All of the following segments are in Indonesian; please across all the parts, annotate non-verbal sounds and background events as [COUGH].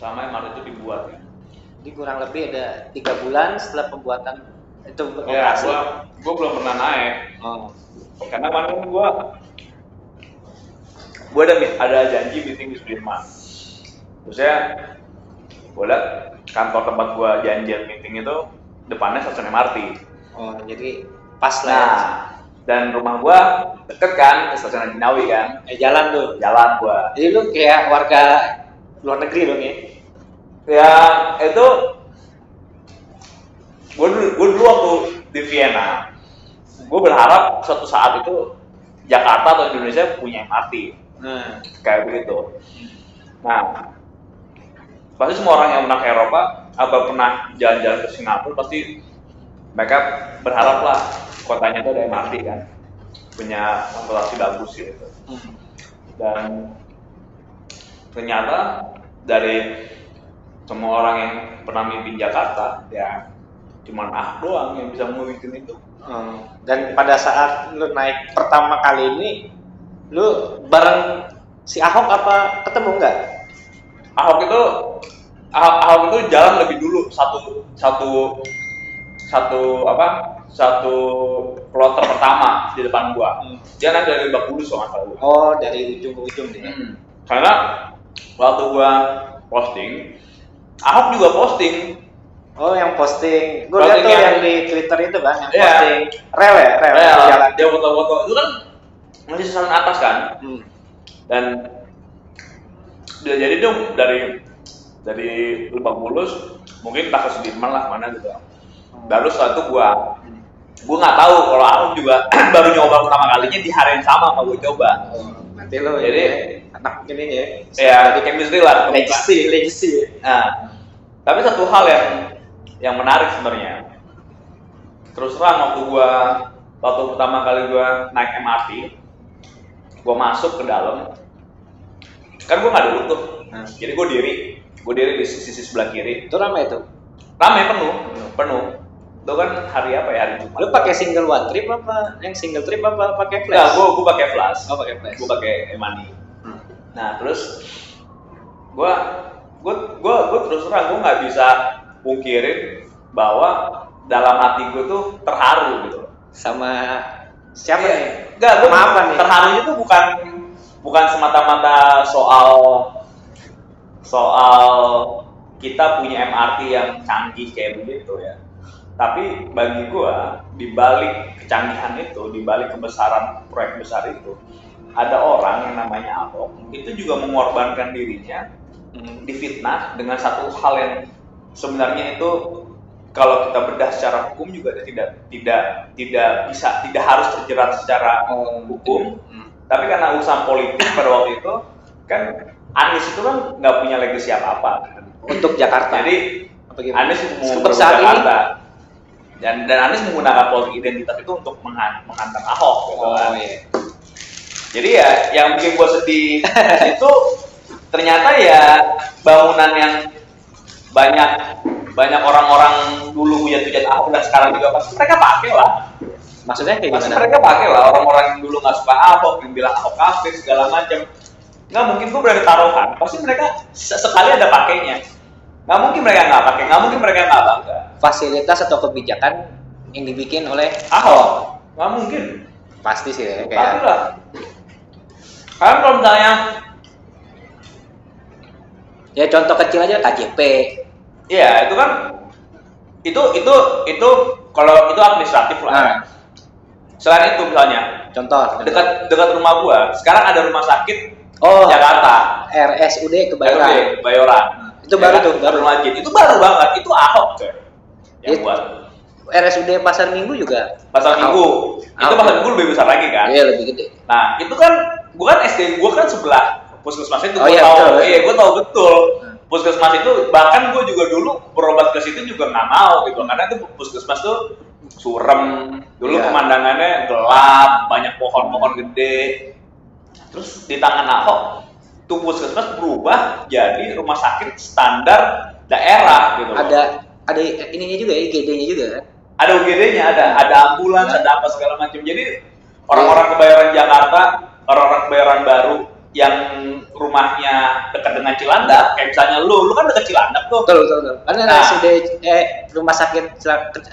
selama MRT itu dibuat ya. Jadi kurang lebih ada tiga bulan setelah pembuatan itu Ya, beroperasi. gue gue belum pernah naik Oh. karena kemarin gue gue ada ada janji meeting di Sudirman. Terus ya gue liat kantor tempat gue janjian meeting itu depannya stasiun MRT. Oh, jadi pas lah. ya. Nah, dan rumah gua deket kan ke stasiun Ajinawi kan, Eh jalan tuh. jalan gua. Jadi lu kayak warga luar negeri dong ya? Ya itu gua dulu, gua dulu waktu di Vienna, gua berharap suatu saat itu Jakarta atau Indonesia punya MRT Nah, kayak begitu. Nah, pasti semua orang yang pernah ke Eropa atau pernah jalan-jalan ke Singapura pasti mereka berharap lah kotanya itu ada MRT kan, punya transportasi bagus gitu. hmm. dan ternyata dari semua orang yang pernah mimpin Jakarta ya cuman ah doang yang bisa memimpin itu Hmm. dan pada saat lu naik pertama kali ini, lu bareng si Ahok apa ketemu nggak? Ahok itu Ahok, Ahok itu jalan lebih dulu satu satu satu apa satu kloter pertama di depan gua Hmm. dia naik dari salah gua. Oh, dari ujung ke ujung dia. Hmm. karena waktu gua posting Ahok juga posting. Oh, yang posting. Gue lihat tuh yang- yang di Twitter itu kan, yang Iya. posting. Rel ya, rel, jalan. dia foto-foto. Itu kan masih sesaran atas kan? Hmm. dan dia jadi dong dari dari Lebak Bulus mungkin entah ke Sudirman lah mana gitu. Baru setelah itu gua gua nggak tahu kalau aku juga [CLEARS THROAT] baru nyoba pertama kalinya di hari yang sama sama gua coba. Oh, lo Jadi- jadi anak ini ya. ya di chemistry lah legacy, legacy. nah tapi satu hal yang yang menarik sebenarnya terus terang waktu gua waktu pertama kali gua naik MRT gua masuk ke dalam kan gua nggak duduk tuh Nah. jadi gua diri gua diri di sisi, sebelah kiri Itu ramai tuh. rame penuh penuh itu kan hari apa ya hari Jumat Lu pakai single one trip apa? Yang single trip apa pakai flash? Enggak, gua gua pakai flash Oh, pakai flash. gua pakai e-money Hmm. Nah terus gua gua gua gua terus terang gua nggak bisa pungkirin bahwa dalam hati gua tuh terharu gitu. Sama siapa Iya. nih? Enggak, gua apa nih? terharunya tuh bukan bukan semata-mata soal soal kita punya MRT yang canggih kayak begitu ya. Tapi bagi gua di balik kecanggihan itu, di balik kebesaran proyek besar itu, ada orang yang namanya Ahok itu juga mengorbankan dirinya Hmm. difitnah dengan satu hal yang sebenarnya itu kalau kita bedah secara hukum juga tidak tidak tidak bisa tidak harus terjerat secara hukum Hmm. tapi karena urusan politik pada waktu itu kan Anies itu kan nggak punya legacy apa apa Untuk Jakarta. jadi? Anies mau saat ini? Dan dan Anies menggunakan politik identitas itu untuk menghan- menghantam Ahok gitu Oh kan. iya. Jadi ya yang bikin gue sedih [LAUGHS] itu ternyata ya bangunan yang banyak banyak orang-orang dulu hujat-hujat Ahok dan sekarang juga pasti mereka pakai lah. Maksudnya kayak Pasti gimana? mereka pakai lah orang-orang yang dulu nggak suka Ahok yang bilang Ahok kafir segala macam. Nggak mungkin gue berani taruhan. Pasti mereka sekali ada pakainya. Nggak mungkin mereka nggak pakai. Nggak mungkin mereka nggak bangga. Fasilitas atau kebijakan yang dibikin oleh Ahok nggak mungkin. pasti sih ya kayak lah. Kalian kalau misalnya ya contoh kecil aja KJP. Iya, itu kan itu itu itu kalau itu administratif lah. Nah, Selain itu misalnya contoh dekat dekat rumah gua, sekarang ada rumah sakit Oh, Jakarta, RSUD Kebayoran. RUD, Bayoran. Itu Ya baru tuh, baru. Sakit. Itu baru banget. Itu Ahok, coy. Yang buat RSUD Pasar Minggu juga. pasar Ahok. minggu. Itu Ahok. pasar minggu lebih besar lagi kan? Iya lebih gede. Nah, itu kan gua kan SD gua kan sebelah puskesmas itu Oh, gua iya, tahu. betul. Iya, gua tahu betul. Puskesmas itu bahkan gua juga dulu berobat ke situ juga nggak mau gitu karena itu puskesmas tuh surem. Dulu Iya. pemandangannya gelap, banyak pohon-pohon gede. Terus di tangan Ahok tuh puskesmas berubah jadi rumah sakit standar daerah gitu. loh. Ada ada ininya juga ya, IGD-nya juga kan. ada UGD-nya, ada ada ambulans, Iya. ada apa segala macam. Jadi orang-orang kebayoran Jakarta, orang-orang kebayoran baru yang rumahnya dekat dengan Cilandak, kayak misalnya lu, lu kan dekat Cilandak tuh. Betul, betul, betul. Karena Nah. RSUD eh rumah sakit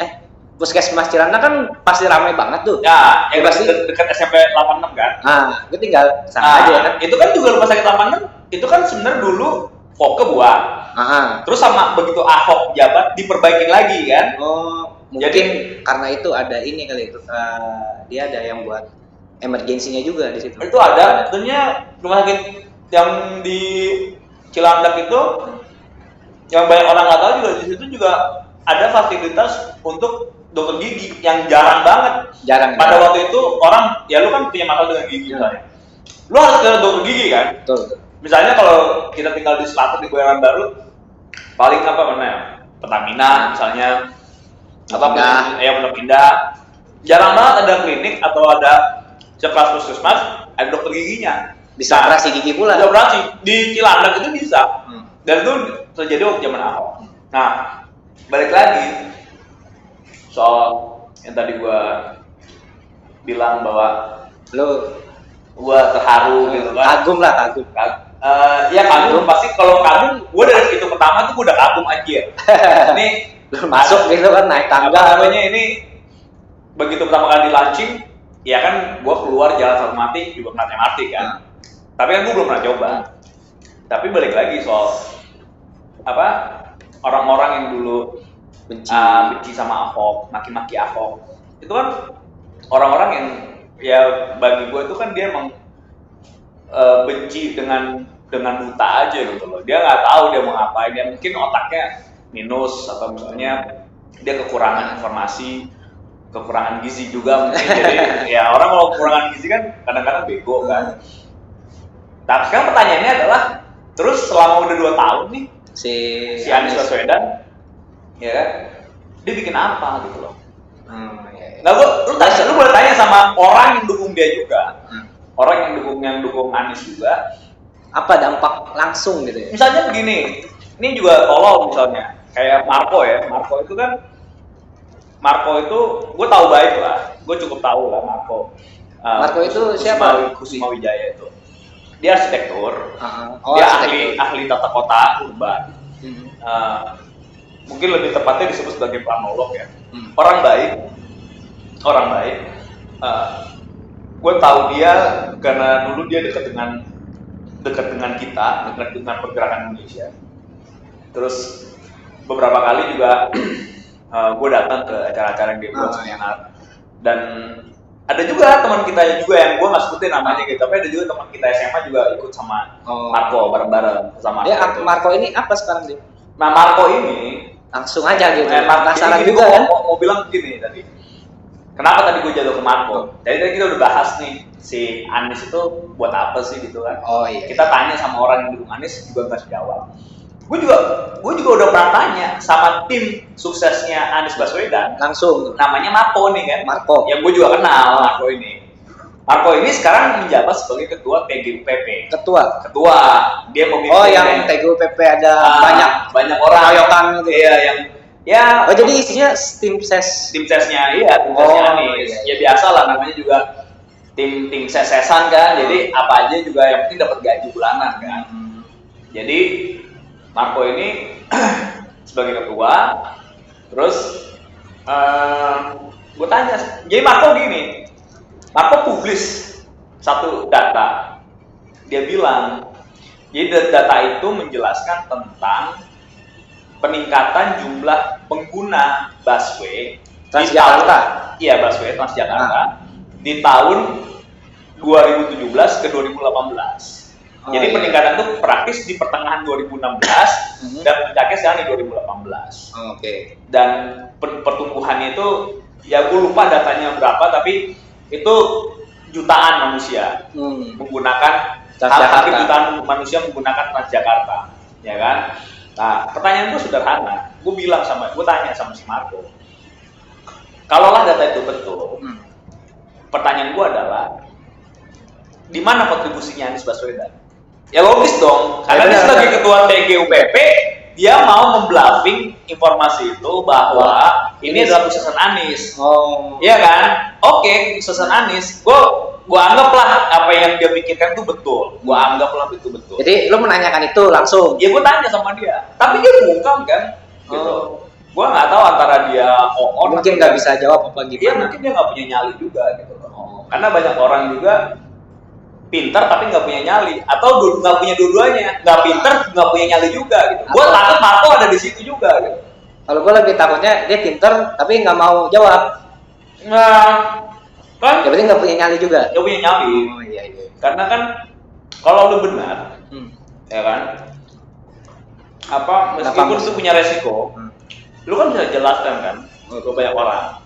eh Puskesmas Cilandak kan pasti ramai banget tuh. Ya, yang Pasti. dekat, dekat SMP 86 kan. Nah, gue tinggal sana Nah, aja kan. itu kan juga rumah sakit 86, itu kan sebenarnya dulu Foke buat. Ah, Terus sama begitu Ahok jabat diperbaikin lagi kan. oh, mungkin karena itu ada ini kali itu. eh, dia ada yang buat emergensinya juga di situ. Itu ada, tentunya rumah sakit yang di Cilandak itu yang banyak orang nggak tahu juga di situ juga ada fasilitas untuk dokter gigi yang jarang banget. Jarang. ya? Pada waktu itu orang ya lu kan punya masalah dengan gigi misalnya. Lu harus ke dokter gigi kan. Betul. Misalnya kalau kita tinggal di selatan di Kebayoran Baru, paling apa mana ya? Pertamina misalnya, apa Pindah. ya Pondok Indah. Jarang banget ada klinik atau ada sekelas puskesmas ada dokter giginya. Bisa Nah, operasi gigi pula. Bisa operasi di Cilandak itu bisa. Hmm. Dan itu terjadi waktu zaman Ahok. Nah, balik lagi soal yang tadi gua bilang bahwa Lu gua terharu gitu kan. kagum lah kagum. Kag- eh, ya kagum pasti kalau kagum gue dari itu pertama tuh gue udah kagum anjir [LAUGHS] ini masuk gitu kan naik apa tangga. namanya ini begitu pertama kali launching ya kan gue keluar jalan Fatmawati juga ngeliat MRT kan Nah. tapi kan gue belum pernah coba tapi balik lagi soal apa orang-orang yang dulu Benci. ah, benci sama Ahok maki-maki Ahok. Itu kan orang-orang yang ya bagi gue itu kan dia emang eh, benci dengan dengan buta aja gitu loh. Dia nggak tahu dia mau ngapain. Dia mungkin otaknya minus atau misalnya dia kekurangan informasi kekurangan gizi juga mungkin. [LAUGHS] Jadi ya orang kalau kekurangan gizi kan kadang-kadang bego kan. Nah sekarang pertanyaannya adalah terus selama udah dua tahun nih si si Anies. Baswedan ya kan dia bikin apa gitu loh Hmm, iya, iya. nah lu lu, tanya, lu boleh tanya sama orang yang dukung dia juga Hmm. orang yang dukung yang dukung Anies juga Apa dampak langsung gitu ya? misalnya begini ini juga tolol misalnya kayak Marco ya Marco itu kan Marco itu gue tahu baik lah gue cukup tahu lah Marco Uh, Marco itu Kusuma- siapa? Kusuma Wijaya itu dia arsitektur Ah, oh, dia arsitektur. ahli ahli tata kota urban Hmm. Uh, mungkin lebih tepatnya disebut sebagai planolog ya Hmm. orang baik orang baik gue tahu dia karena dulu dia dekat dengan dekat dengan kita dekat dengan pergerakan Indonesia terus beberapa kali juga [CLEARS THROAT] gue datang ke acara-acara yang dia buat iya. seminar dan ada juga teman kita juga yang gue nggak sebutin namanya gitu tapi ada juga teman kita SMA juga ikut sama Oh. Marco bareng-bareng sama Dia Marco ini apa sekarang dia? Nah Marco ini Langsung aja gitu. Marco Penasaran juga kan? Mau, mau bilang begini tadi. Kenapa tadi gue jatuh ke Marco? Jadi tadi kita udah bahas nih si Anies itu buat apa sih gitu kan? Oh iya. Kita tanya sama orang yang dukung Anies juga nggak jawab. Gue juga gue juga udah pernah tanya sama tim suksesnya Anies Baswedan. Langsung Namanya Marco nih kan? Marco. Yang gue juga kenal Marco ini. Marco ini sekarang menjabat sebagai ketua TGUPP. ketua. Ketua, dia memimpin. Oh yang TGUPP ada Ah, banyak banyak orang Keroyokan gitu. Iya, yang ya Oh jadi isinya tim ses. tim sesnya iya tim sesnya Oh, Anies iya, ya biasa lah namanya juga tim tim sesesan kan jadi apa aja juga yang penting dapat gaji bulanan kan jadi Marco ini [CLEARS THROAT] sebagai ketua terus gue tanya jadi Marco gini Marco publis satu data dia bilang jadi da- data itu menjelaskan tentang peningkatan jumlah pengguna busway Transjakarta? Iya, busway Transjakarta di tahun 2017 ke 2018. Oh, Jadi iya. peningkatan itu praktis di pertengahan 2016 Mhm. dan puncaknya sekarang di 2018. Oke. Dan per- pertumbuhannya itu ya gue lupa datanya berapa tapi itu jutaan manusia Hmm. menggunakan hampir jutaan manusia menggunakan Transjakarta, ya kan? Nah, pertanyaan gue sederhana. Gue bilang sama, gue tanya sama si Marco, kalaulah data itu betul, Hmm. pertanyaan gue adalah, di mana kontribusinya Anies Baswedan? Ya logis dong, karena Ya, dia sebagai ketua TGUPP, dia mau membluffing informasi itu bahwa ini adalah kesuksesan Anies. Oh. Iya kan? Oke, kesuksesan Anies. Gue gua anggaplah apa yang dia pikirkan itu betul. Gua anggaplah itu betul. Jadi lu menanyakan itu langsung. Ya gue tanya sama dia. Tapi dia bungkam kan? Gitu. Oh. Gua nggak tahu antara dia on Mungkin nggak bisa jawab apa Iya gimana. mungkin dia nggak punya nyali juga gitu. Oh. Karena banyak orang juga pintar tapi nggak punya nyali atau nggak punya dua-duanya nggak pintar nggak punya nyali juga gitu. Gue takut Marco ada di situ juga gitu. Kalau gue lebih takutnya dia pinter tapi nggak mau jawab. Nah, kan Ya berarti nggak punya nyali juga. nggak punya nyali. Oh iya iya. Karena kan kalau lu benar, Hmm. ya kan, apa meskipun itu punya resiko, Hmm. lu kan bisa jelaskan kan ke banyak orang.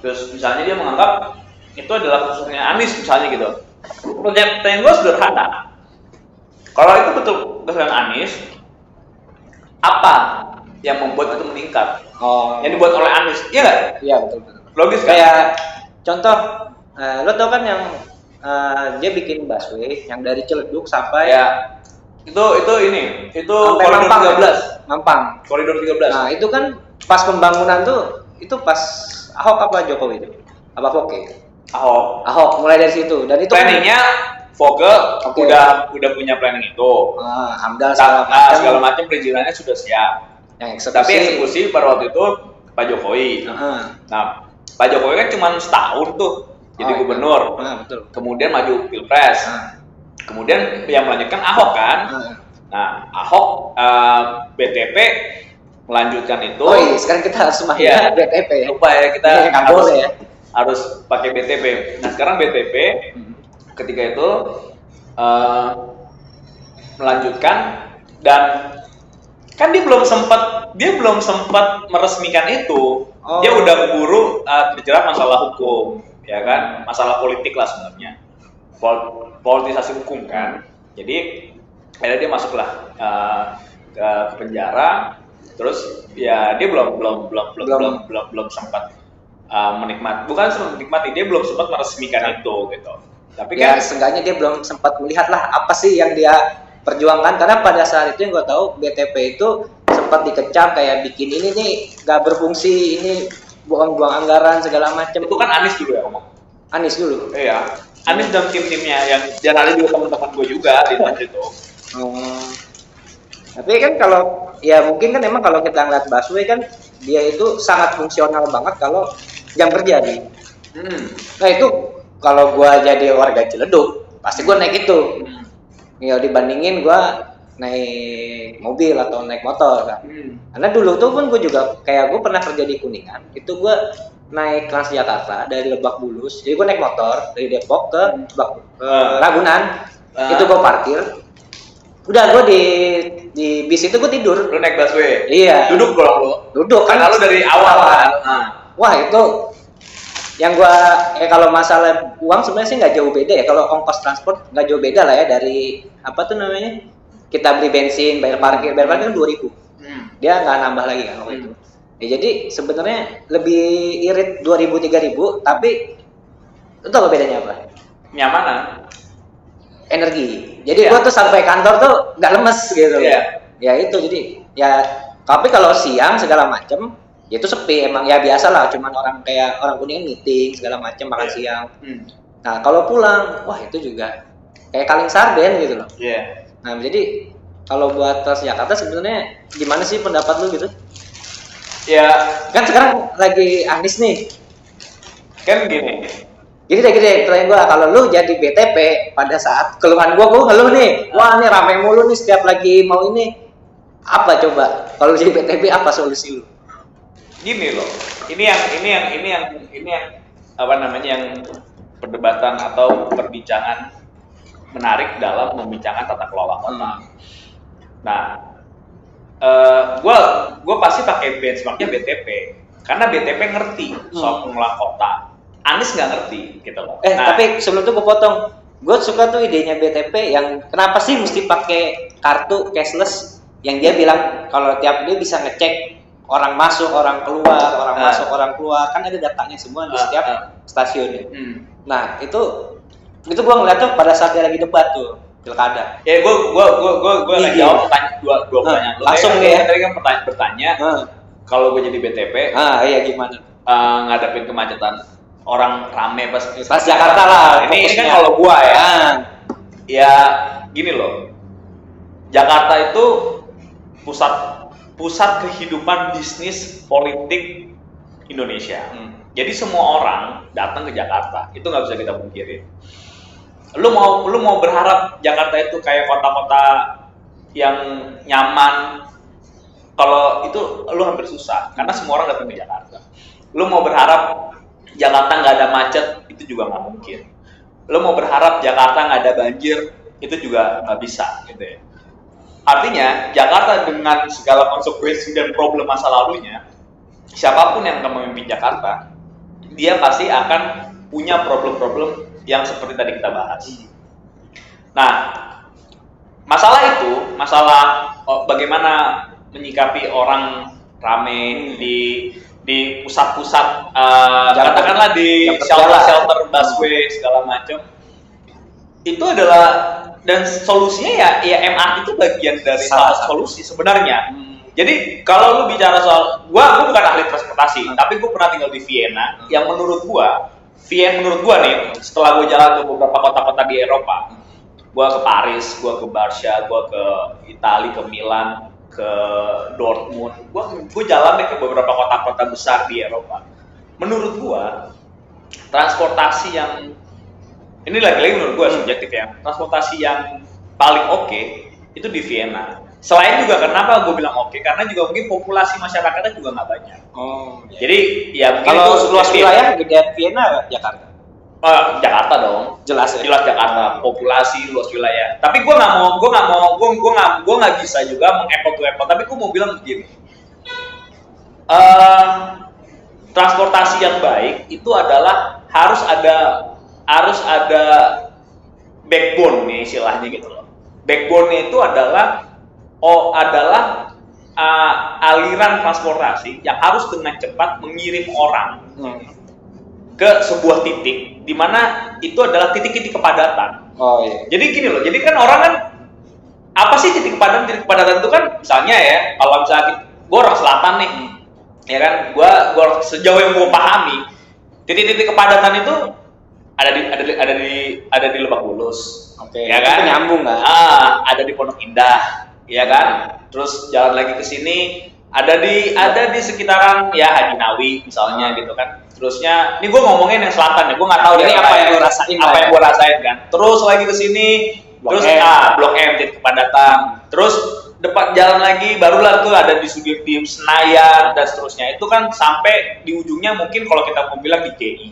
Terus misalnya dia menganggap itu adalah khususnya Anies misalnya gitu. Pertanyaan gue sederhana. Kalau itu betul kesalahan Anies, apa yang membuat itu meningkat? Oh. Yang dibuat oleh Anies, iya nggak? Iya betul betul. Logis kan? Kayak contoh, eh, lo tau kan yang eh, dia bikin busway yang dari Ciledug sampai ya itu itu ini itu sampai koridor Mampang, 13 Mampang. koridor 13 Nah itu kan pas pembangunan tuh itu pas Ahok apa Jokowi itu? Apa Foke? Ahok Ahok mulai dari situ dan itu kan- planningnya Foke Oke. udah udah punya planning itu Ah, Amdal segala Nah, macam segala macam perizinannya sudah siap yang eksekusi. tapi eksekusi pada waktu itu Pak Jokowi Ah, nah Pak Jokowi kan cuma setahun tuh jadi Oh, iya. gubernur ah, betul. kemudian maju pilpres Ah, kemudian yang melanjutkan Ahok kan ah. nah Ahok eh, BTP melanjutkan itu Oh iya, sekarang kita harus main Iya. BTP ya. lupa ya kita Iya, nggak harus, boleh ya. Harus pakai BTP. Nah sekarang BTP ketika itu eh, melanjutkan dan kan dia belum sempat dia belum sempat meresmikan itu. Oh. Dia udah keburu eh, terjerat masalah hukum, ya kan? Masalah politik lah sebenarnya. Pol- politisasi hukum kan. Jadi akhirnya dia masuklah ke, ke penjara. Terus ya dia belum belum belum belum Belum. belum belum, belum sempat uh, menikmati bukan sempat menikmati dia belum sempat meresmikan itu gitu. Tapi Ya kan seenggaknya dia belum sempat melihat lah apa sih yang dia perjuangkan karena pada saat itu yang gue tahu BTP itu sempat dikecam kayak bikin ini nih nggak berfungsi ini buang-buang anggaran segala macam itu kan Anies dulu ya ngomong. Anies dulu Iya. Anies dan tim-timnya yang ada juga teman-teman gue juga di [LAUGHS] itu. Hmm. Tapi kan kalau ya mungkin kan emang kalau kita ngeliat busway kan dia itu sangat fungsional banget kalau jam kerja nih. Hmm. Nah itu kalau gua jadi warga Ciledug pasti gua naik itu. Hmm. Ya dibandingin gua naik mobil atau naik motor kan. Hmm. Karena dulu tuh pun gue juga kayak gue pernah kerja di Kuningan, itu gue naik Transjakarta dari Lebak Bulus, jadi gue naik motor dari Depok ke, Lebak, ke Ah. Ragunan, Ah. itu gue parkir, udah gue di di bis itu gue tidur, Lu naik busway. iya, Duduk dong lu. duduk Karena lu dari awal kan. Nah. Wah itu yang gua eh kalau masalah uang sebenarnya sih nggak jauh beda ya kalau ongkos transport nggak jauh beda lah ya dari apa tuh namanya kita beli bensin bayar parkir bayar parkir kan dua ribu Hmm. dia nggak nambah lagi kan waktu itu ya jadi sebenarnya lebih irit 2000 3000 tapi itu apa bedanya apa Nyamanan. energi jadi Iya. gua tuh sampai kantor tuh nggak lemes gitu Iya. ya itu jadi ya tapi kalau siang segala macem ya itu sepi emang ya biasa lah cuman orang kayak orang kuningan meeting segala macem makan Iya. siang Hmm. nah kalau pulang wah itu juga kayak kaling sarden gitu loh Iya. nah jadi kalau buat Transjakarta sebenarnya gimana sih pendapat lu gitu Ya kan sekarang lagi Anies nih kan gini. Jadi deh gini pertanyaan gua kalau lu jadi BTP pada saat keluhan gua gua ngeluh nih. Wah ini ramai mulu nih setiap lagi mau ini. Apa coba? Kalau jadi BTP apa solusi lu? Gini loh ini yang ini yang ini yang ini yang apa namanya yang perdebatan atau perbincangan menarik dalam membicarakan tata kelola kota. Nah, eh gue gue pasti pakai benchmarknya BTP karena BTP ngerti soal pengelolaan kota. Anies nggak ngerti gitu loh. eh Nah, tapi sebelum itu gua potong gue suka tuh idenya BTP yang kenapa sih mesti pakai kartu cashless yang dia bilang kalau tiap dia bisa ngecek orang masuk orang keluar orang Ah. masuk orang keluar kan ada datanya semua di Ah, setiap ah. stasiun ya. hmm, Nah itu itu gua ngeliat tuh pada saat dia lagi debat tuh pilkada. Ya gue gue gue gue gue Iya. lagi jawab pertanyaan dua dua pertanyaan. Lu langsung tadi nih ya. Tadi kan pertanyaan bertanya Ah, kalau gue jadi BTP ah iya gimana? eh, ngadepin kemacetan orang rame pas Pas Jakarta lah. Ini ini kan kalau gua ya. Ah, Ya gini loh. Jakarta itu pusat pusat kehidupan bisnis politik Indonesia. hmm. Jadi semua orang datang ke Jakarta, itu nggak bisa kita pungkiri. Lu mau lu mau berharap Jakarta itu kayak kota-kota yang nyaman. Kalau itu lu hampir susah, karena semua orang datang ke Jakarta. Lu mau berharap Jakarta nggak ada macet, itu juga nggak mungkin. Lu mau berharap Jakarta nggak ada banjir, itu juga nggak bisa, gitu ya. Artinya Jakarta dengan segala konsekuensi dan problem masa lalunya, siapa pun yang akan memimpin Jakarta, dia pasti akan punya problem-problem yang seperti tadi kita bahas. Nah, masalah itu, masalah oh, bagaimana menyikapi orang rame di di pusat-pusat, Jam- katakanlah di shelter-shelter busway segala macam, itu adalah dan solusinya ya, ya MRT itu bagian dari Salah satu. solusi sebenarnya. Hmm. Jadi kalau lu bicara soal gua gua bukan ahli transportasi, Hmm. tapi gua pernah tinggal di Vienna yang menurut gua Vienna menurut gua nih setelah gua jalan ke beberapa kota-kota di Eropa, gua ke Paris, gua ke Barca, gua ke Italia, ke Milan, ke Dortmund. Gua gua jalan deh ke beberapa kota-kota besar di Eropa. Menurut gua transportasi yang ini lagi-lagi menurut gua subjektif ya. Transportasi yang paling oke itu di Vienna. Selain juga kenapa gue bilang oke karena juga mungkin populasi masyarakatnya juga nggak banyak. Oh, iya. Jadi ya kalau itu luas wilayah gedean Vienna Jakarta. Eh, Jakarta dong. Jelas ya. Jelas Jakarta, populasi luas wilayah. Tapi gue nggak mau, gue nggak mau, gue gue nggak gue nggak bisa juga mengapple to apple. Tapi gue mau bilang begini. Eh, transportasi yang baik itu adalah harus ada harus ada backbone nih istilahnya gitu loh. Backbone itu adalah oh adalah uh, aliran transportasi yang harus dengan cepat mengirim orang Hmm. Ke sebuah titik di mana itu adalah titik-titik kepadatan. Oh iya. Jadi gini loh, jadi kan orang kan apa sih titik kepadatan? Titik kepadatan itu kan misalnya ya, kalau misalnya gue orang selatan nih, ya kan, gue gua sejauh yang gue pahami, titik-titik kepadatan itu ada di ada di ada di ada di Lebak Bulus, Oke. ya kan? Itu nyambung kan? Ah, ada di Pondok Indah, ya kan? Terus jalan lagi ke sini, ada di ada di sekitaran ya Haji Nawi misalnya gitu kan. Terusnya, ini gue ngomongin yang selatan ya, gue nggak tahu Ini apa yang lu rasain apa yang ya? gue rasain kan. Terus lagi ke sini, terus M. ah Blok M titik kepadatan. Terus depan jalan lagi barulah tuh ada di Sudirman Senayan dan seterusnya. Itu kan sampai di ujungnya mungkin kalau kita mau bilang di GI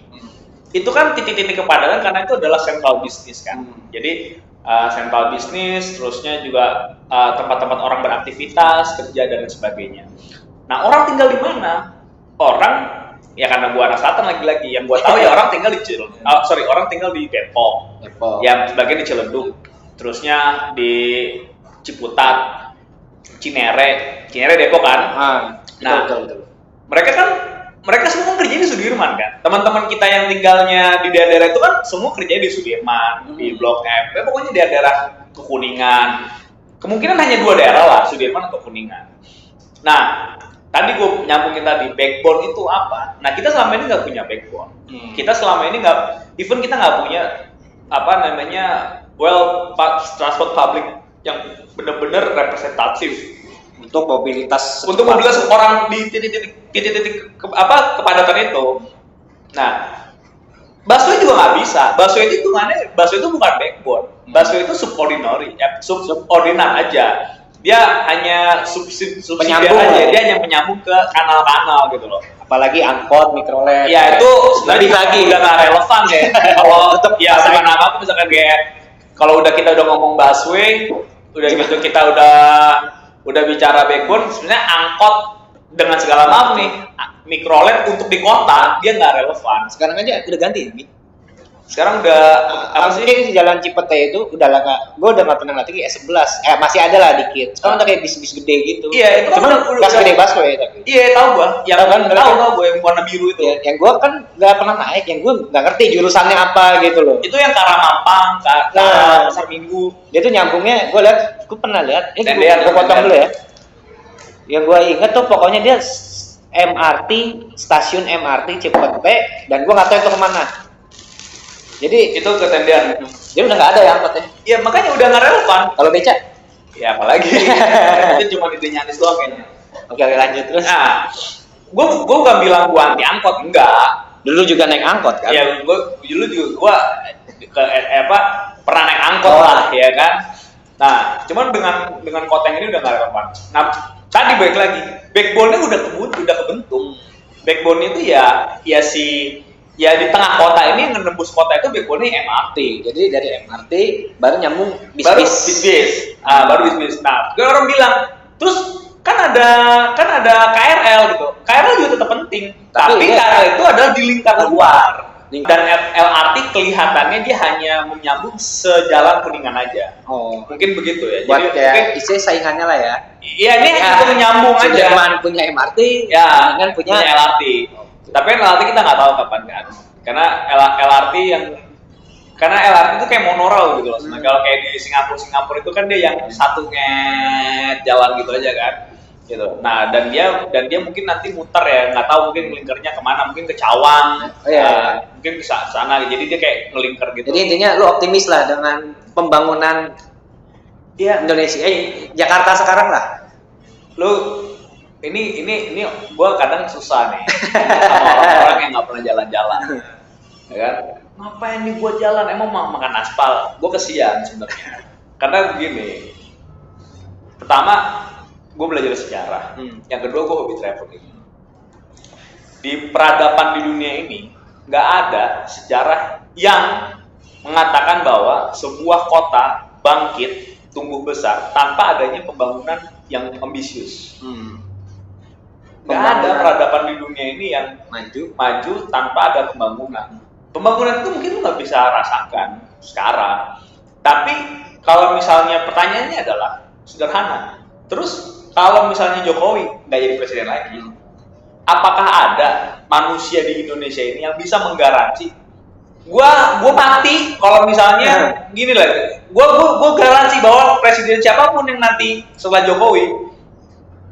itu kan titik-titik kepadatan karena itu adalah sentral bisnis kan. Hmm. Jadi uh, sentral bisnis, terusnya juga uh, tempat-tempat orang beraktivitas, kerja dan sebagainya. Nah orang tinggal di mana? Orang ya karena gua anak selatan lagi-lagi yang gua tahu ya orang tinggal di Cil, [LAUGHS] oh, sorry orang tinggal di Depok, Depok. ya sebagian di Ciledug, terusnya di Ciputat, Cinere, Cinere Depok kan. Ah, Nah. betul, betul, betul. Mereka kan mereka semua kan kerjanya di Sudirman kan. Teman-teman kita yang tinggalnya di daerah-daerah itu kan semua kerjanya di Sudirman, di Hmm. Blok M. Ya, pokoknya di daerah Kuningan. Kemungkinan hanya dua daerah lah, Sudirman atau Kuningan. Nah, tadi gue nyambungin tadi backbone itu apa? Nah, kita selama ini nggak punya backbone. Hmm. Kita selama ini nggak, even kita nggak punya apa namanya well transport public yang benar-benar representatif Untuk mobilitas untuk mobilitas orang di titik-titik titik-titik ke- apa kepadatan itu. Nah, busway juga nggak bisa. Busway itu hitungannya, busway itu bukan backbone. Busway itu subordinary, ya, sub subordinan aja. Dia hanya subsidi, subsidi aja. Dia hanya penyambung ke kanal-kanal gitu loh. apalagi angkot, mikrolet. Ya itu lebih sebenarnya lagi. udah nggak relevan ya. [LAUGHS] Kalau Tetep ya bukan apa apa misalkan kayak kalau udah kita udah ngomong busway, udah gitu kita udah udah bicara backbone, sebenarnya angkot dengan segala maaf nih mikrolet untuk di kota dia nggak relevan. Sekarang aja udah ganti. Sekarang udah apa sih? Di jalan Cipete itu udah lah gue udah nggak pernah lagi S11. Eh masih ada lah dikit. Sekarang udah kayak bis-bis gede gitu. Iya, itu kan Cuman udah- segede busway ya tapi. Iya, tahu gua. Yang Tahu kan, tahu tahu gua yang warna biru itu. Ya, yang gue kan nggak pernah naik, yang gue nggak ngerti jurusannya apa gitu loh. Itu yang ke arah Mampang, ke Nah. arah Pasar Minggu. Dia tuh nyambungnya, gue liat, gue pernah lihat. Ini gue, Tendean, gue potong dulu ya. Yang gue inget tuh pokoknya dia MRT, stasiun MRT Cipete, dan gue nggak tahu itu ke mana. Jadi Itu ke tendean. dia udah nggak ada ya angkotnya. Iya, makanya udah nggak relevan. Kalau beca, Ya apalagi. [LAUGHS] itu cuma idenya Anies doang kayaknya. oke oke lanjut terus. Nah, gua gua bukan bilang gua anti angkot, enggak. Dulu juga naik angkot kan? Ya gua dulu juga gua ke eh, apa pernah naik angkot Oh. lah, ya kan. Nah, cuman dengan dengan kota yang ini udah nggak relevan. Nah, tadi balik lagi, backbone-nya udah kebun, udah kebentuk. Backbone itu ya ya si ya di tengah kota ini yang nembus kota itu backbone-nya MRT. Jadi dari MRT baru nyambung baru bis-bis. bis-bis. Ah, baru bis-bis. Nah, gue orang bilang, terus kan ada kan ada KRL gitu. KRL juga tetap penting. Tapi Tapi, dia- KRL itu adalah di lingkar luar. Dan LRT kelihatannya dia hanya menyambung sejalan kuningan aja. Oh, Mungkin begitu ya. buat Jadi kayak mungkin istilah saingannya lah ya. iya ini itu menyambung aja. Sudirman punya MRT, Ya, kan punya, LRT. Tapi kan LRT kita nggak tahu kapan kan. Karena L- LRT yang karena LRT itu kayak monorail gitu loh. Nah, kalau kayak di Singapura Singapura itu kan dia yang satu nget jalan gitu aja kan. Gitu. Nah, dan dia dan dia mungkin nanti muter ya, nggak tahu mungkin ngelingkernya ke mana, mungkin ke Cawang, Oh, iya, nah, iya. mungkin ke sa- sana. Jadi dia kayak ngelingker gitu. Jadi intinya lu optimis lah dengan pembangunan Iya. Indonesia, eh Jakarta sekarang lah. lu ini ini ini gua kadang susah nih. [LAUGHS] Sama orang-orang yang nggak pernah jalan-jalan. Ya kan? Ngapain nih gua jalan? Emang mau makan aspal? Gua kesian sebenarnya. Karena begini pertama gua belajar sejarah. Hmm. yang kedua gua hobi traveling. Di peradaban di dunia ini nggak ada sejarah yang mengatakan bahwa sebuah kota bangkit tumbuh besar tanpa adanya pembangunan yang ambisius. Nggak ada peradaban di dunia ini yang Maju. maju tanpa ada pembangunan. Pembangunan itu mungkin lu nggak bisa rasakan sekarang. Tapi kalau misalnya pertanyaannya adalah sederhana. Terus kalau misalnya Jokowi nggak jadi presiden lagi, apakah ada manusia di Indonesia ini yang bisa menggaransi gua gua mati kalau misalnya gini lah gua gua gua garansi bahwa presiden siapa pun yang nanti setelah Jokowi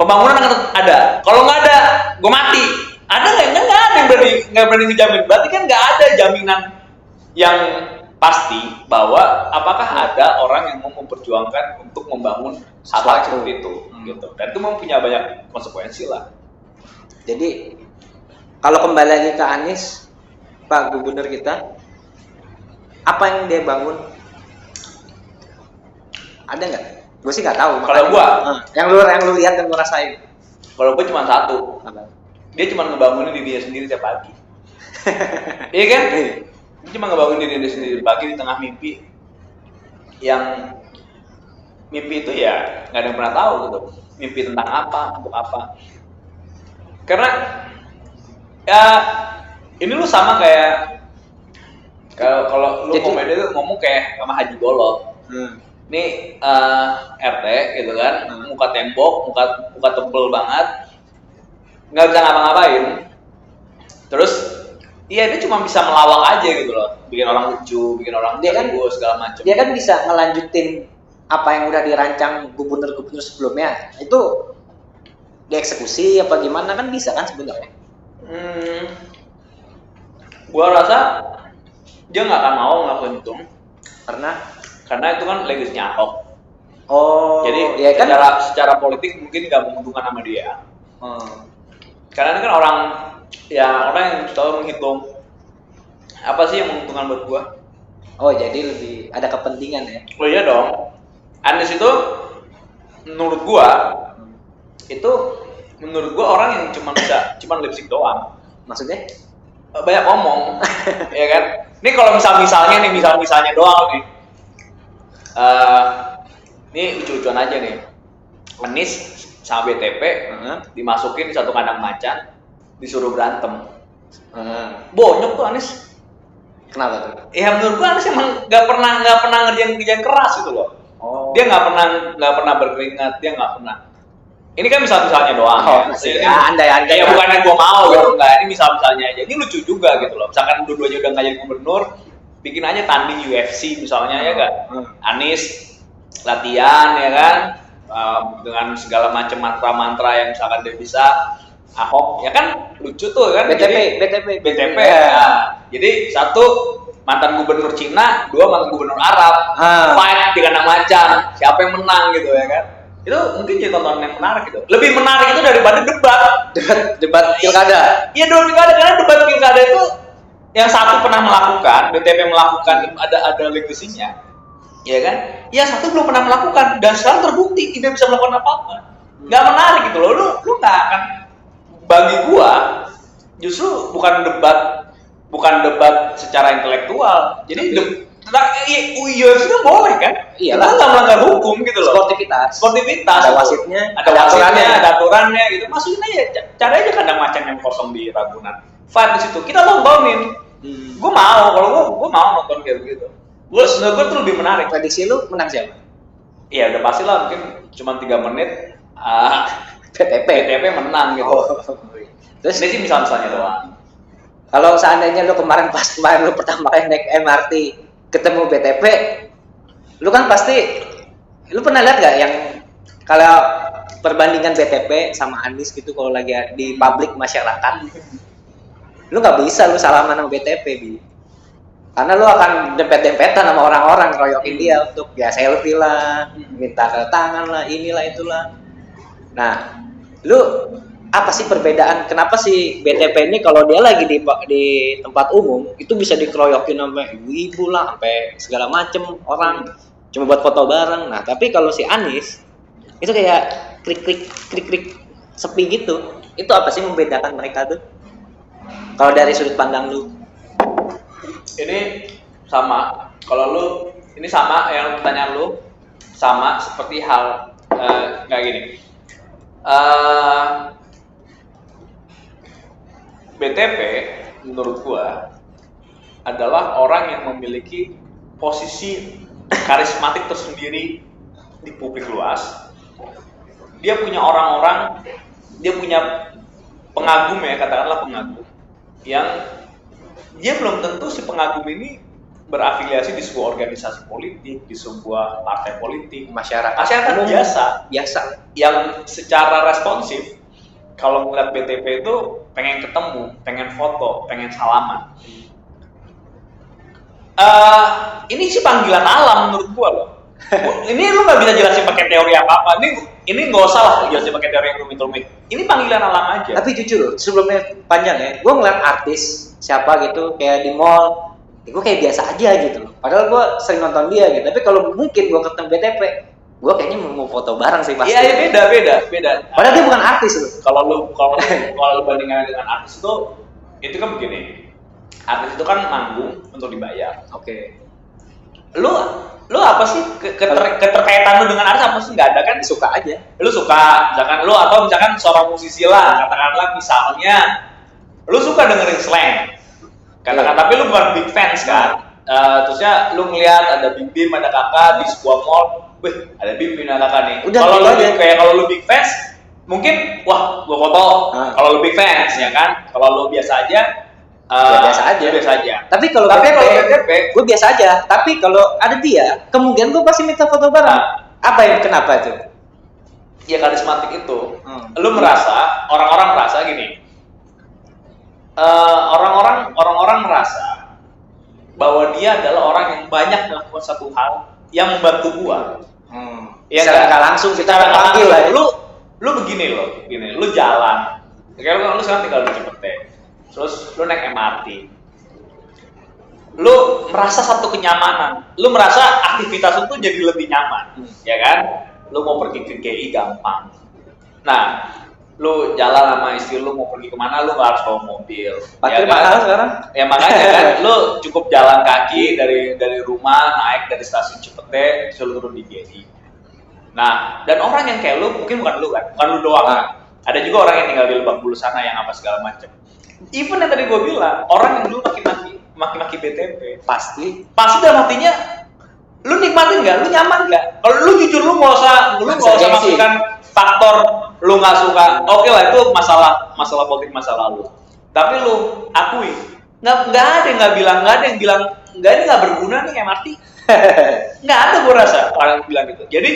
pembangunan akan ada kalau nggak ada gua mati ada nggak nggak nggak ada yang berani nggak berani ngejamin berarti kan nggak ada jaminan yang pasti bahwa apakah ada orang yang mau memperjuangkan untuk membangun hal Suatu. seperti itu Hmm. gitu dan itu mempunyai banyak konsekuensi lah Jadi kalau kembali lagi ke Anies, Pak Gubernur kita, apa yang dia bangun? Ada nggak? Gue sih nggak tahu. Kalau gua? Ah, yang lu yang lu lihat dan lu rasain. kalau gue cuma satu Apa? dia cuma ngebangunin dirinya sendiri tiap pagi [LAUGHS] iya kan dia cuma ngebangunin dirinya sendiri pagi di tengah mimpi yang mimpi itu ya nggak ada yang pernah tahu gitu mimpi tentang apa untuk apa karena ya ini lu sama kayak kalau kalau lu komedi itu ngomong kayak sama Haji Golot Hmm. ini eh, RT gitu kan. Muka tembok muka muka tebel banget. Nggak bisa ngapa-ngapain. Terus iya dia cuma bisa melawak aja gitu loh. Bikin orang lucu bikin orang Dia kan- terhibur, segala macam Dia kan bisa ngelanjutin apa yang udah dirancang gubernur-gubernur sebelumnya. Itu dieksekusi apa gimana kan bisa kan sebenarnya. hmm, gua rasa dia nggak akan mau ngelakuin itu Karena? Karena itu kan legasinya Ahok oh jadi ya kan? secara secara politik mungkin nggak menguntungkan sama dia. Hmm. karena ini kan orang ya orang yang selalu menghitung apa sih yang menguntungkan buat gua? Oh jadi lebih ada kepentingan ya. oh iya dong. Anies itu menurut gua itu menurut gua orang yang cuma bisa cuma lip sync doang. Maksudnya? Eh, banyak ngomong [LAUGHS] ya kan? Ini kalau misal misalnya nih misal misalnya doang nih. Eh ini lucu-lucuan aja nih Anies sama BTP Heeh. dimasukin di satu kandang macan disuruh berantem Heeh. bonyok tuh Anies Kenapa tuh? Ya menurut gua Anies emang nggak pernah nggak pernah ngerjain kerjaan keras gitu loh. Oh. Dia nggak pernah nggak pernah berkeringat, dia nggak pernah. Ini kan misal-misalnya doang. Oh, ya. masih Ini- ya, andai-andai Ya lah. bukannya gua mau gitu enggak, ini misal-misalnya aja. Ini lucu juga gitu loh. Misalkan dua-duanya udah nggak jadi gubernur, bikin aja tanding UFC misalnya ya kan. Hmm. Anies latihan ya kan? Dengan segala macam mantra-mantra yang misalkan dia bisa Ahok ya kan? Lucu tuh kan? BTP, Jadi- BTP, BTP Ya. ya. jadi satu mantan gubernur Cina dua mantan gubernur Arab. Ah. fight di kandang macan siapa yang menang gitu ya kan? Itu mungkin jadi tontonan yang menarik gitu. Lebih menarik itu daripada debat. Debat, debat pilkada. Iya debat pilkada karena debat pilkada itu yang satu pernah melakukan, BTP melakukan ada ada legasinya, ya kan? Yang satu belum pernah melakukan dan sekarang terbukti tidak bisa melakukan apa-apa. Nggak menarik gitu loh. Lu lu nggak akan bagi gua justru bukan debat bukan debat secara intelektual. Jadi de, tentang i- UFC kan boleh kan? Iyalah. Itu nggak melanggar hukum gitu loh. Sportivitas. Sportivitas. Ada wasitnya, ada aturannya. ada aturannya gitu. Masukin aja, ca- cari aja kandang macan yang kosong di Ragunan. Fight di situ. Kita tontonin. Hmm. Gue mau, kalau gue, gue mau nonton kayak begitu. Gue menurut gue tuh lebih menarik. Prediksi lu menang siapa? Iya, udah pasti lah mungkin cuma tiga menit. ah [LAUGHS] PTP. PTP menang gitu. Oh. Terus Ini sih misal-misalnya doang. kalau seandainya lu kemarin pas kemarin lu pertama kali naik MRT ketemu BTP, lu kan pasti lu pernah lihat gak yang kalau perbandingan BTP sama Anies gitu kalau lagi di publik masyarakat, lu nggak bisa lu salaman sama BTP bi, karena lu akan dempet-dempetan sama orang-orang royokin dia untuk ya selfie lah, minta tanda tangan lah, inilah itulah. Nah, lu apa sih perbedaan? Kenapa sih BTP ini kalau dia lagi di di tempat umum itu bisa dikeroyokin sampai ibu-ibu lah, sampai segala macem orang cuma buat foto bareng. Nah, tapi kalau si Anies itu kayak klik-klik klik-klik sepi gitu. Itu apa sih membedakan mereka tuh? Kalau dari sudut pandang lu? Ini sama. Kalau lu, ini sama yang pertanyaan lu sama seperti hal eh, kayak gini. Eh, BTP menurut gua adalah orang yang memiliki posisi karismatik tersendiri di publik luas. Dia punya orang-orang, dia punya pengagum ya katakanlah pengagum yang dia belum tentu si pengagum ini berafiliasi di sebuah organisasi politik, di sebuah partai politik, Masyarakat, masyarakat umum biasa biasa. yang secara responsif kalau ngeliat BTP itu pengen ketemu, pengen foto, pengen salaman. Eh, ini sih panggilan alam menurut gua loh. [LAUGHS] ini lu nggak bisa jelasin pakai teori apa apa. Ini ini nggak usah lah jelasin pakai teori yang rumit-rumit. Ini panggilan alam aja. Tapi jujur sebelumnya panjang ya, gue ngeliat artis siapa gitu kayak di mall, ya gue kayak biasa aja gitu loh. Padahal gue sering nonton dia gitu. Tapi kalau mungkin gue ketemu BTP, gue kayaknya mau foto bareng sih pasti. Iya, iya beda, beda, beda. Padahal dia bukan artis loh. kalau lu kalau kalau lu bandingkan dengan artis itu itu kan begini. Artis itu kan manggung untuk dibayar. Oke. Lu lu apa sih ke- keter- keterkaitan lu dengan artis apa sih nggak ada kan Suka aja. lu suka misalkan lu atau misalkan seorang musisi lah katakanlah misalnya lu suka dengerin slang katakan Iya. tapi lu bukan big fans kan Eh, terusnya lu ngeliat ada bim bim ada kakak di sebuah mall wih ada bim bim ada kakak nih Udah, kalau lu aja. kayak kalau lu big fans mungkin wah gua foto Ah. kalau lu big fans ya kan kalau lu biasa aja Ya, biasa aja. biasa aja Tapi kalau Tapi kalau gue biasa aja. Tapi kalau ada dia, kemungkinan gue pasti minta foto bareng. Nah. Apa yang kenapa tuh? ya karismatik itu Hmm. lu merasa orang-orang merasa gini Eh, orang-orang orang-orang merasa bahwa dia adalah orang yang banyak melakukan satu hal yang membantu gua. Hmm. Iya Secara nggak langsung kita panggil lah. ya. lu lu begini loh gini lu jalan. Kayak lu, lu sekarang tinggal di Cipete terus lu naik MRT lu merasa satu kenyamanan. Lu merasa aktivitas tuh jadi lebih nyaman. Hmm. ya kan? Lu mau pergi ke GI gampang. Nah lu jalan sama istri lu mau pergi ke mana lu nggak harus bawa mobil. Parkir ya kan? mahal sekarang. ya makanya kan [LAUGHS] lu cukup jalan kaki dari dari rumah naik dari stasiun Cipete turun di GI nah dan orang yang kayak lu mungkin bukan lu kan bukan lu doang Ah. kan. Ada juga orang yang tinggal di Lebak Bulus sana yang apa segala macam. Even yang tadi gue bilang orang yang dulu maki-maki maki-maki BTP pasti. pasti dalam hatinya lu nikmatin nggak? Lu nyaman nggak? Kalau lu jujur lu nggak usah lu nggak usah masukkan faktor lu nggak suka oke lah itu masalah masalah politik masa lalu. Tapi lu akui nggak nggak ada yang nggak bilang nggak ada yang bilang nggak ini nggak berguna nih MRT [LAUGHS] nggak ada gue rasa orang yang bilang gitu. Jadi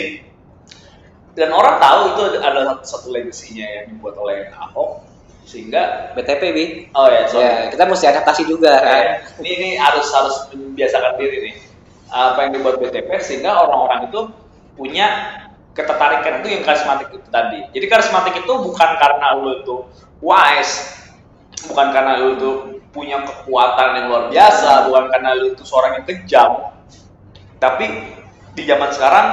dan orang tahu itu adalah satu, satu legasinya yang dibuat oleh Ahok sehingga BTP bi. Oh ya sorry. Ya kita mesti adaptasi juga kan. Ya, ini ini harus harus membiasakan diri nih. Apa yang dibuat BTP sehingga orang-orang itu punya ketertarikan itu yang karismatik itu tadi. Jadi karismatik itu bukan karena lu itu wise bukan karena lu itu punya kekuatan yang luar biasa bukan karena lu itu seorang yang kejam. Tapi di zaman sekarang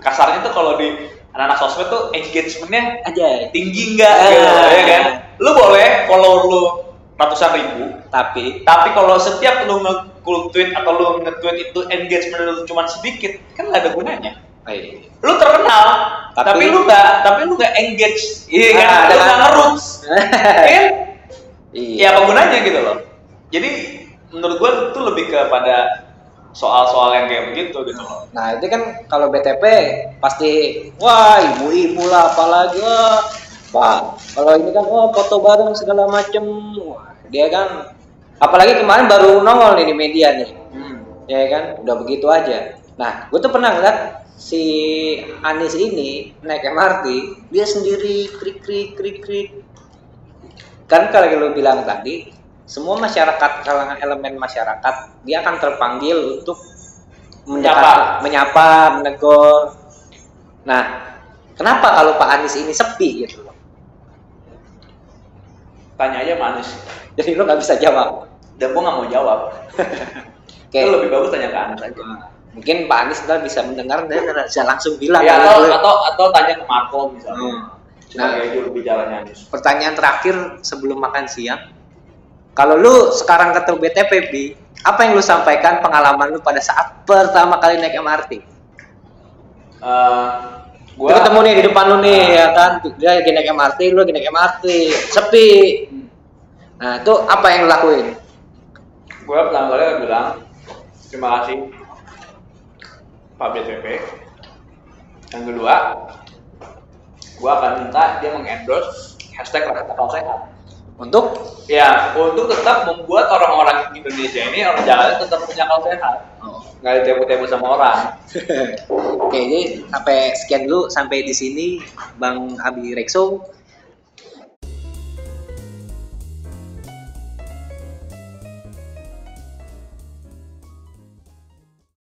kasarnya tuh kalau di anak-anak sosmed tuh engagementnya aja. tinggi nggak? Gitu ya kan? Lu boleh follow lu ratusan ribu tapi tapi kalau setiap lu nge-cool tweet atau lu nge-tweet itu engagement lu cuma sedikit kan nggak ada gunanya eh, lu terkenal tapi, Tapi- lu nggak tapi lu nggak engage. Iya kan? Ah, lu nggak ngeroots kan iya. Ya apa gunanya gitu loh. Jadi menurut gua itu lebih kepada soal-soal yang kayak begitu gitu loh. Nah itu kan kalau BTP pasti wah ibu-ibu lah apalagi wah pak kalau ini kan wah foto bareng segala macem. Wah dia kan apalagi kemarin baru nongol nih di media nih. Ya kan? Udah begitu aja. Nah gue tuh pernah ngeliat si Anis ini naik MRT dia sendiri krik krik krik krik kan kalau lu bilang tadi semua masyarakat kalangan elemen masyarakat dia akan terpanggil untuk mendekat, menyapa, menegur. Nah, kenapa kalau Pak Anies ini sepi gitu loh? tanya aja manis Jadi lu nggak bisa jawab. dan gua nggak mau jawab Oke. itu lebih bagus tanya ke Anis aja Mungkin Pak Anies ntar bisa mendengar dan bisa langsung bilang. ya, atau, atau atau tanya ke Marco misalnya Hmm. bicaranya Anies Pertanyaan terakhir sebelum makan siang. Kalau lu sekarang ketua BTP, Bi, apa yang lu sampaikan pengalaman lu pada saat pertama kali naik MRT? Eh, Gua ketemu nih di depan lu nih Ah. ya kan, dia lagi naik MRT, lu lagi naik MRT, sepi. Nah, itu apa yang lu lakuin? gua pertama kali bilang terima kasih Pak BTP yang kedua gua akan minta dia mengendorse hashtag rakyat akal sehat. Untuk? Ya untuk tetap membuat orang-orang Indonesia ini orang Jakarta tetap punya akal sehat. Nggak ditemu-temu sama orang. [LAUGHS] Oke, jadi sampai sekian dulu sampai di sini Bang Abi Rexo